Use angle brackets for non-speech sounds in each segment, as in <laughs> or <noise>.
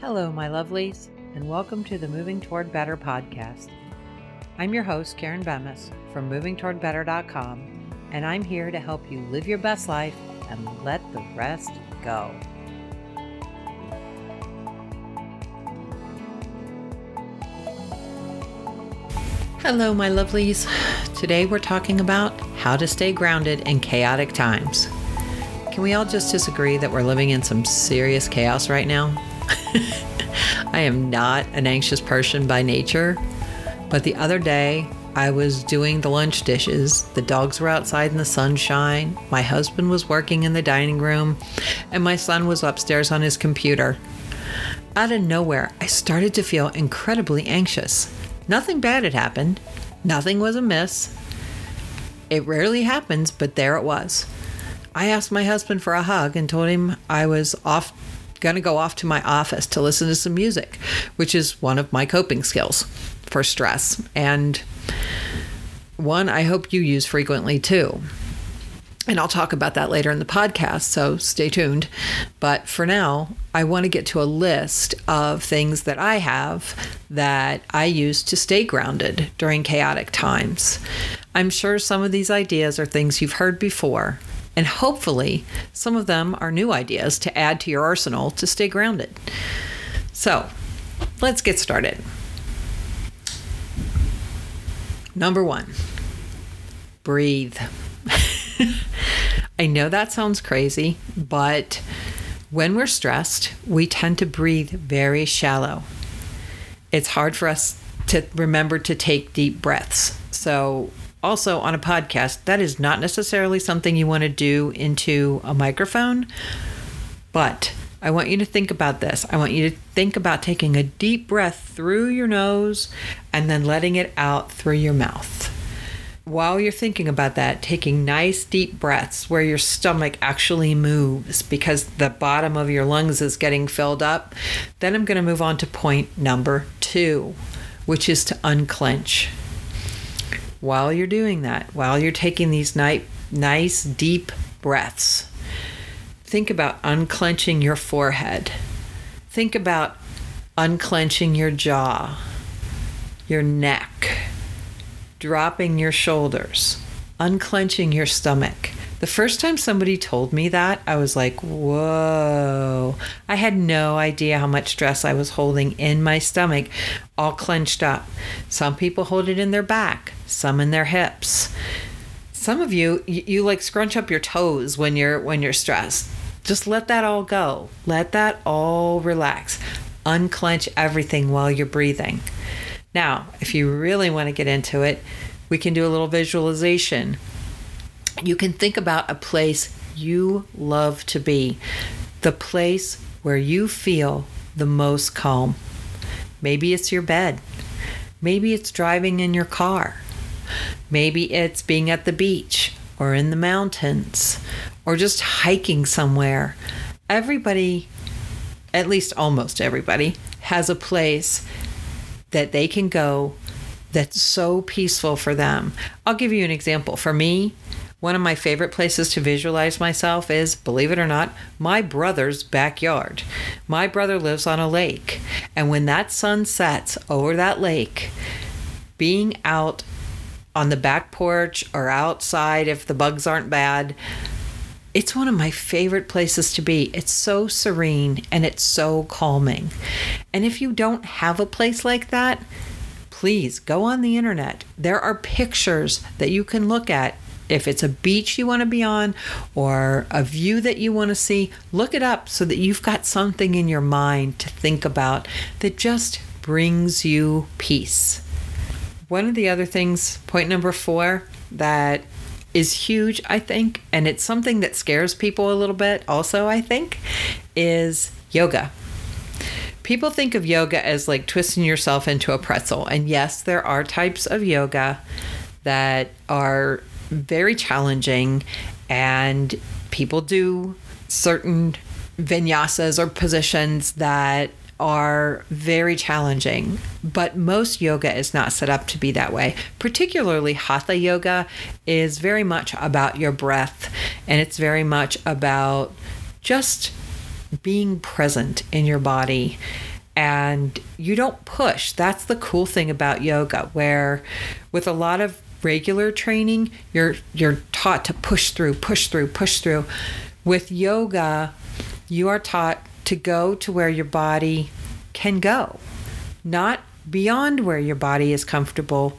Hello, my lovelies, and welcome to the Moving Toward Better podcast. I'm your host, Karen Bemis from movingtowardbetter.com, and I'm here to help you live your best life and let the rest go. Hello, my lovelies. Today we're talking about how to stay grounded in chaotic times. Can we all just disagree that we're living in some serious chaos right now? <laughs> I am not an anxious person by nature, but the other day I was doing the lunch dishes. The dogs were outside in the sunshine. My husband was working in the dining room, and my son was upstairs on his computer. Out of nowhere, I started to feel incredibly anxious. Nothing bad had happened, nothing was amiss. It rarely happens, but there it was. I asked my husband for a hug and told him I was off going to go off to my office to listen to some music, which is one of my coping skills for stress and one I hope you use frequently too. And I'll talk about that later in the podcast, so stay tuned. But for now, I want to get to a list of things that I have that I use to stay grounded during chaotic times. I'm sure some of these ideas are things you've heard before, and hopefully, some of them are new ideas to add to your arsenal to stay grounded. So, let's get started. Number one, breathe. <laughs> I know that sounds crazy, but when we're stressed, we tend to breathe very shallow. It's hard for us to remember to take deep breaths. So, also on a podcast, that is not necessarily something you want to do into a microphone, but I want you to think about this. I want you to think about taking a deep breath through your nose and then letting it out through your mouth while you're thinking about that, taking nice deep breaths where your stomach actually moves because the bottom of your lungs is getting filled up, then I'm going to move on to point number two, which is to unclench. While you're doing that, while you're taking these nice, nice deep breaths, think about unclenching your forehead. Think about unclenching your jaw, your neck dropping your shoulders, unclenching your stomach. The first time somebody told me that, I was like, whoa. I had no idea how much stress I was holding in my stomach, all clenched up. Some people hold it in their back, some in their hips. Some of you, you, you like scrunch up your toes when you're when you're stressed. Just let that all go. Let that all relax. Unclench everything while you're breathing. Now, if you really want to get into it, we can do a little visualization. You can think about a place you love to be, the place where you feel the most calm. Maybe it's your bed. Maybe it's driving in your car. Maybe it's being at the beach or in the mountains or just hiking somewhere. Everybody, at least almost everybody, has a place that they can go that's so peaceful for them. I'll give you an example. For me, one of my favorite places to visualize myself is, believe it or not, my brother's backyard. My brother lives on a lake, and when that sun sets over that lake, being out on the back porch or outside if the bugs aren't bad, it's one of my favorite places to be. It's so serene and it's so calming. And if you don't have a place like that, please go on the internet. There are pictures that you can look at. If it's a beach you want to be on or a view that you want to see, look it up so that you've got something in your mind to think about that just brings you peace. One of the other things, point number four, that is huge, I think, and it's something that scares people a little bit also, I think, is yoga. People think of yoga as like twisting yourself into a pretzel. And yes, there are types of yoga that are very challenging, and people do certain vinyasas or positions that are very challenging, but most yoga is not set up to be that way. Particularly hatha yoga is very much about your breath and it's very much about just being present in your body and you don't push. That's the cool thing about yoga, where with a lot of regular training, you're you're taught to push through, push through, push through. With yoga, you are taught to go to where your body can go, not beyond where your body is comfortable,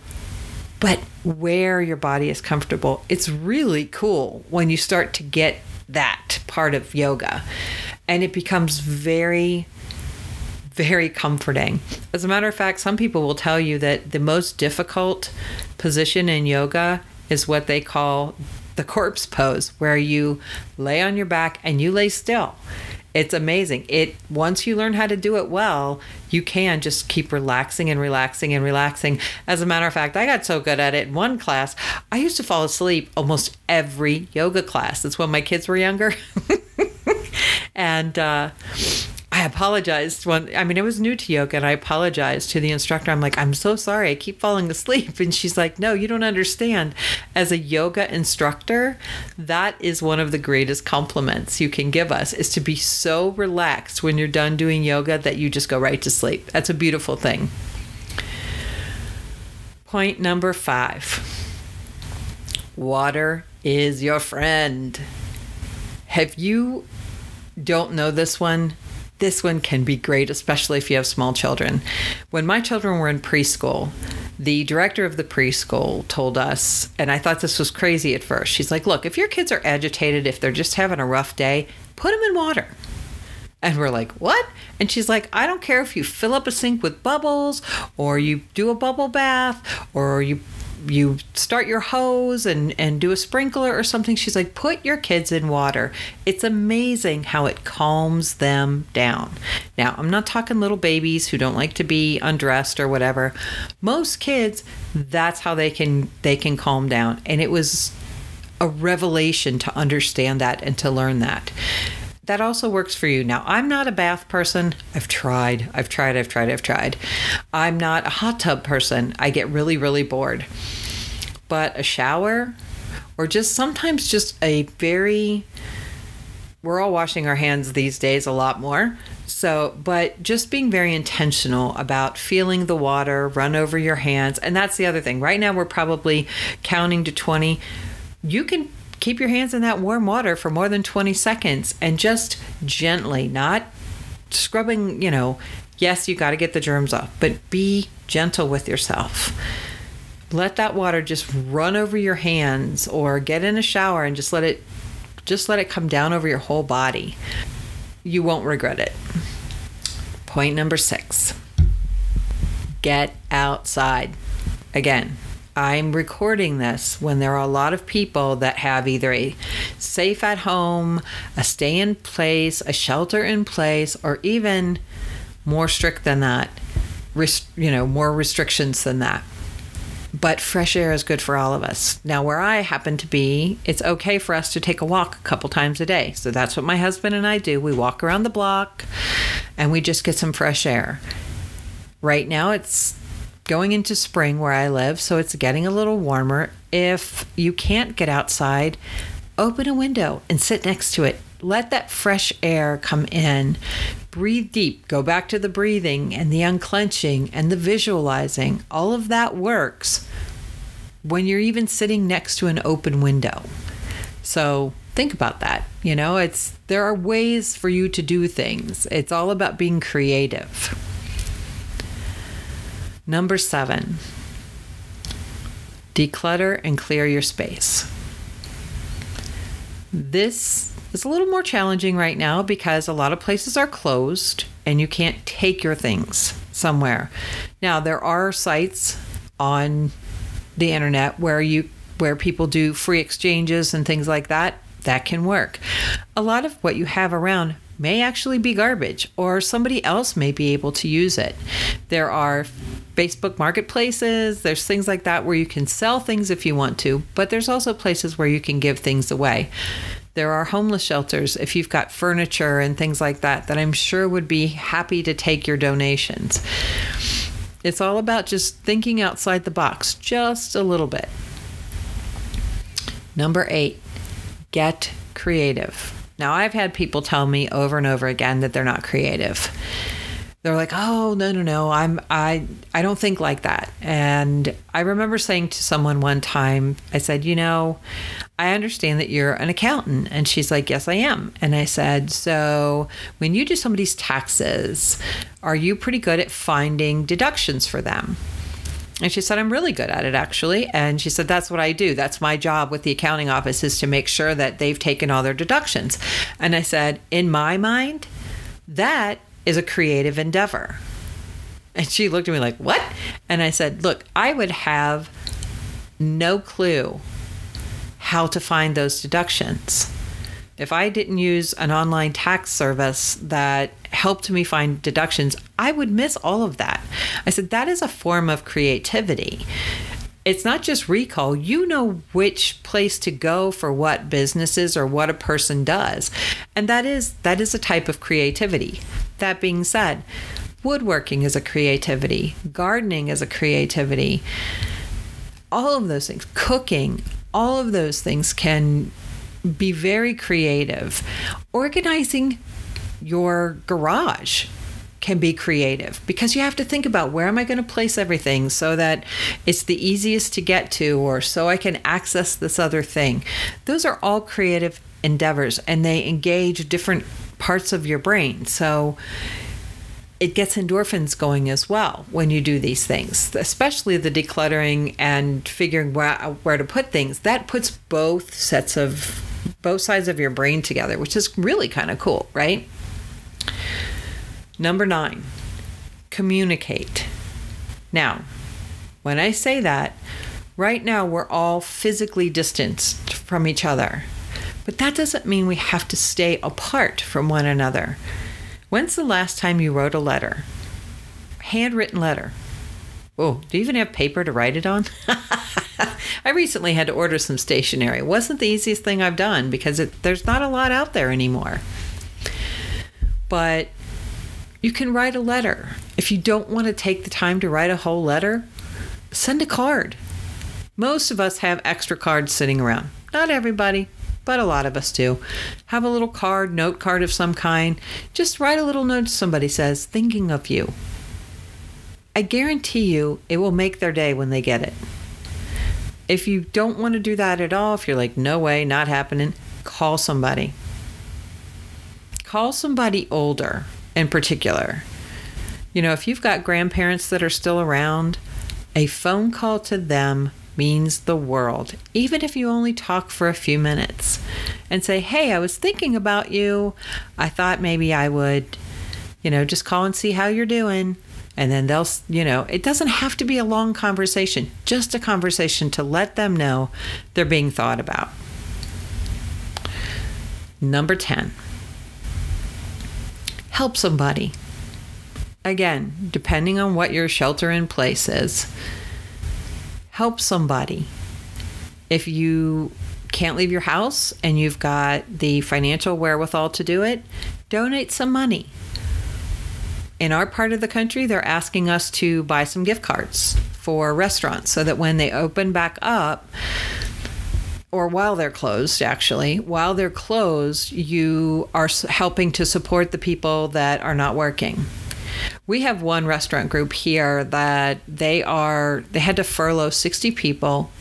but where your body is comfortable. It's really cool when you start to get that part of yoga, and it becomes very very comforting. As a matter of fact, some people will tell you that the most difficult position in yoga is what they call the corpse pose, where you lay on your back and you lay still. It's amazing. It once you learn how to do it well, you can just keep relaxing and relaxing and relaxing. As a matter of fact, I got so good at it in one class, I used to fall asleep almost every yoga class. That's when my kids were younger. <laughs> and uh, I apologized when I mean it was new to yoga and I apologized to the instructor. I'm like, I'm so sorry, I keep falling asleep. <laughs> And she's like, No, you don't understand. As a yoga instructor, that is one of the greatest compliments you can give us is to be so relaxed when you're done doing yoga that you just go right to sleep. That's a beautiful thing. Point number five. Water is your friend. Have you don't know this one? This one can be great, especially if you have small children. When my children were in preschool, the director of the preschool told us, and I thought this was crazy at first. She's like, Look, if your kids are agitated, if they're just having a rough day, put them in water. And we're like, What? And she's like, I don't care if you fill up a sink with bubbles, or you do a bubble bath, or you you start your hose and and do a sprinkler or something she's like put your kids in water. It's amazing how it calms them down. Now i'm not talking little babies who don't like to be undressed or whatever. Most kids that's how they can they can calm down. And it was a revelation to understand that and to learn that that also works for you. Now, I'm not a bath person. I've tried, I've tried, I've tried, I've tried. I'm not a hot tub person. I get really, really bored. But a shower, or just sometimes just a very, we're all washing our hands these days a lot more. So, but just being very intentional about feeling the water run over your hands. And that's the other thing. Right now, we're probably counting to 20. You can keep your hands in that warm water for more than 20 seconds and just gently, not scrubbing, you know, yes, you got to get the germs off, but be gentle with yourself. Let that water just run over your hands or get in a shower and just let it just let it come down over your whole body. You won't regret it. Point number 6. Get outside. Again, I'm recording this when there are a lot of people that have either a safe at home, a stay in place, a shelter in place, or even more strict than that, rest, you know, more restrictions than that. But fresh air is good for all of us. Now, where I happen to be, it's okay for us to take a walk a couple times a day. So that's what my husband and I do. We walk around the block and we just get some fresh air. Right now, it's going into spring where I live, so it's getting a little warmer. If you can't get outside, open a window and sit next to it. Let that fresh air come in. Breathe deep. Go back to the breathing and the unclenching and the visualizing. All of that works when you're even sitting next to an open window. So think about that. You know, it's there are ways for you to do things. It's all about being creative. Number seven, declutter and clear your space. This is a little more challenging right now because a lot of places are closed and you can't take your things somewhere. Now, there are sites on the internet where you where people do free exchanges and things like that. That can work. A lot of what you have around may actually be garbage or somebody else may be able to use it. There are Facebook marketplaces, there's things like that where you can sell things if you want to, but there's also places where you can give things away. There are homeless shelters if you've got furniture and things like that that I'm sure would be happy to take your donations. It's all about just thinking outside the box just a little bit. Number eight, get creative. Now, I've had people tell me over and over again that they're not creative. they're like, "Oh, no, no, no. I'm I I don't think like that." And I remember saying to someone one time, I said, "You know, I understand that you're an accountant." And she's like, "Yes, I am." And I said, "So, when you do somebody's taxes, are you pretty good at finding deductions for them?" And she said, I'm really good at it, actually. And she said, That's what I do. That's my job with the accounting office is to make sure that they've taken all their deductions. And I said, In my mind, that is a creative endeavor. And she looked at me like, What? And I said, Look, I would have no clue how to find those deductions. If I didn't use an online tax service that helped me find deductions, I would miss all of that. I said, That is a form of creativity. It's not just recall. You know which place to go for what businesses or what a person does. And that is that is a type of creativity. That being said woodworking is a creativity. Gardening is a creativity. All of those things. Cooking. All of those things can be very creative organizing your garage can be creative because you have to think about where am I going to place everything so that it's the easiest to get to or so I can access this other thing. Those are all creative endeavors and they engage different parts of your brain. So it gets endorphins going as well when you do these things, especially the decluttering and figuring where, where to put things. That puts both sets of both sides of your brain together, which is really kind of cool, right? Number nine, communicate. Now, when I say that, right now we're all physically distanced from each other, but that doesn't mean we have to stay apart from one another. When's the last time you wrote a letter? Handwritten letter. Oh, do you even have paper to write it on? <laughs> I recently had to order some stationery. It wasn't the easiest thing I've done because it, there's not a lot out there anymore. But you can write a letter. If you don't want to take the time to write a whole letter, send a card. Most of us have extra cards sitting around. Not everybody, but a lot of us do. Have a little card, note card of some kind. Just write a little note somebody says, thinking of you. I guarantee you it will make their day when they get it. If you don't want to do that at all, if you're like, no way, not happening, call somebody. Call somebody older in particular. You know, if you've got grandparents that are still around, a phone call to them means the world, even if you only talk for a few minutes and say, Hey, I was thinking about you. I thought maybe I would, you know, just call and see how you're doing. And then they'll, you know, it doesn't have to be a long conversation, just a conversation to let them know they're being thought about. Number 10 help somebody. Again, depending on what your shelter in place is, help somebody. If you can't leave your house and you've got the financial wherewithal to do it, donate some money. In our part of the country, they're asking us to buy some gift cards for restaurants so that when they open back up, or while they're closed, actually, while they're closed, you are helping to support the people that are not working. We have one restaurant group here that they are, they had to furlough 60 people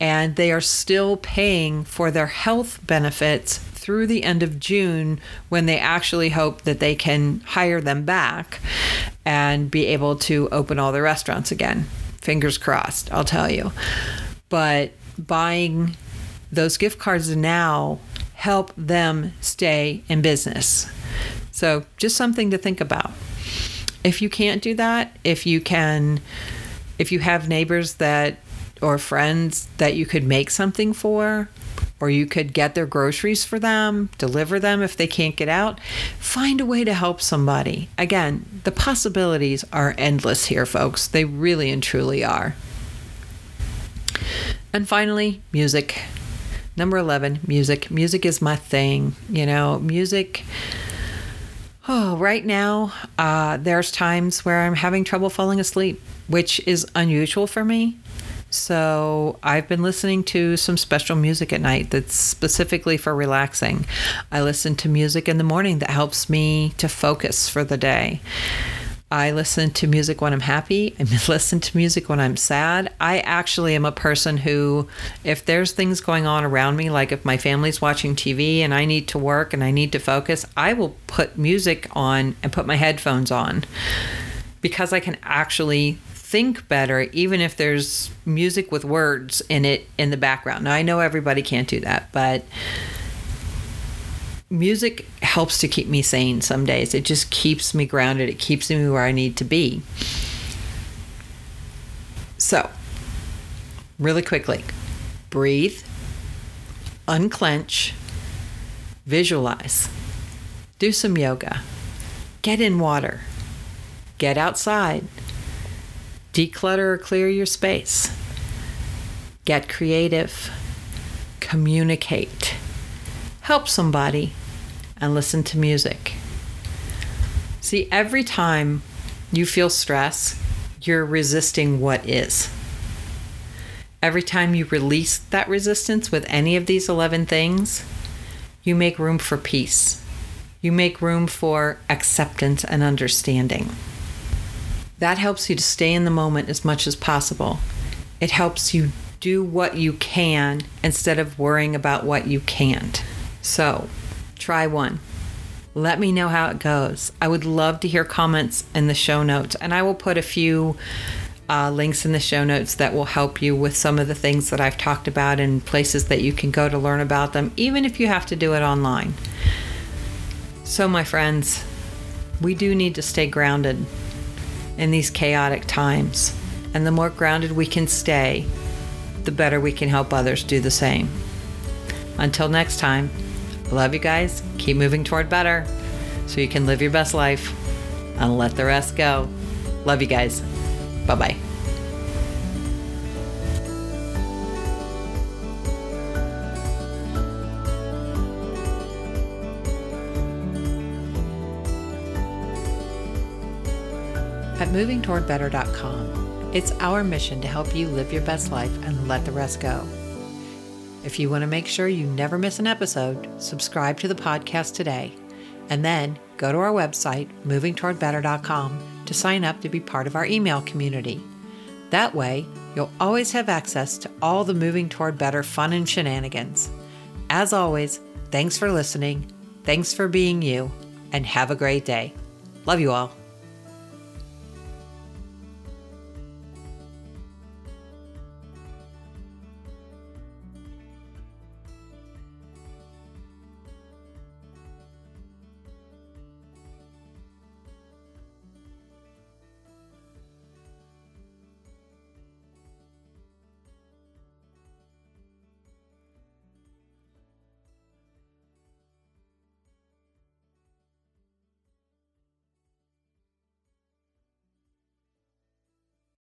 and they are still paying for their health benefits through the end of June when they actually hope that they can hire them back and be able to open all the restaurants again. Fingers crossed, I'll tell you. But buying those gift cards now help them stay in business. So, just something to think about. If you can't do that, if you can, if you have neighbors that or friends that you could make something for, or you could get their groceries for them, deliver them if they can't get out, find a way to help somebody. Again, the possibilities are endless here, folks. They really and truly are. And finally, music. Number 11, music. Music is my thing. You know, music. Oh, right now, uh, there's times where I'm having trouble falling asleep, which is unusual for me. So I've been listening to some special music at night that's specifically for relaxing. I listen to music in the morning that helps me to focus for the day. I listen to music when I'm happy. I <laughs> listen to music when I'm sad. I actually am a person who, if there's things going on around me, like if my family's watching TV and I need to work and I need to focus, I will put music on and put my headphones on because I can actually think better, even if there's music with words in it in the background. Now, I know everybody can't do that, but music helps to keep me sane some days. It just keeps me grounded, it keeps me where I need to be. So, really quickly breathe, unclench, visualize, do some yoga, get in water, get outside, declutter or clear your space, get creative, communicate, help somebody and listen to music. See, every time you feel stress, you're resisting what is. Every time you release that resistance with any of these 11 things, you make room for peace. You make room for acceptance and understanding. That helps you to stay in the moment as much as possible. It helps you do what you can instead of worrying about what you can't. So, Try one. Let me know how it goes. I would love to hear comments in the show notes, and I will put a few uh, links in the show notes that will help you with some of the things that I've talked about and places that you can go to learn about them, even if you have to do it online. So, my friends, we do need to stay grounded in these chaotic times. And the more grounded we can stay, the better we can help others do the same. Until next time, I Love you guys. Keep moving toward better so you can live your best life and let the rest go. Love you guys. Bye bye. At movingtowardbetter.com, it's our mission to help you live your best life and let the rest go. If you want to make sure you never miss an episode, subscribe to the podcast today. And then go to our website, movingtowardbetter.com, to sign up to be part of our email community. That way, you'll always have access to all the Moving Toward Better fun and shenanigans. As always, thanks for listening, thanks for being you, and have a great day. Love you all.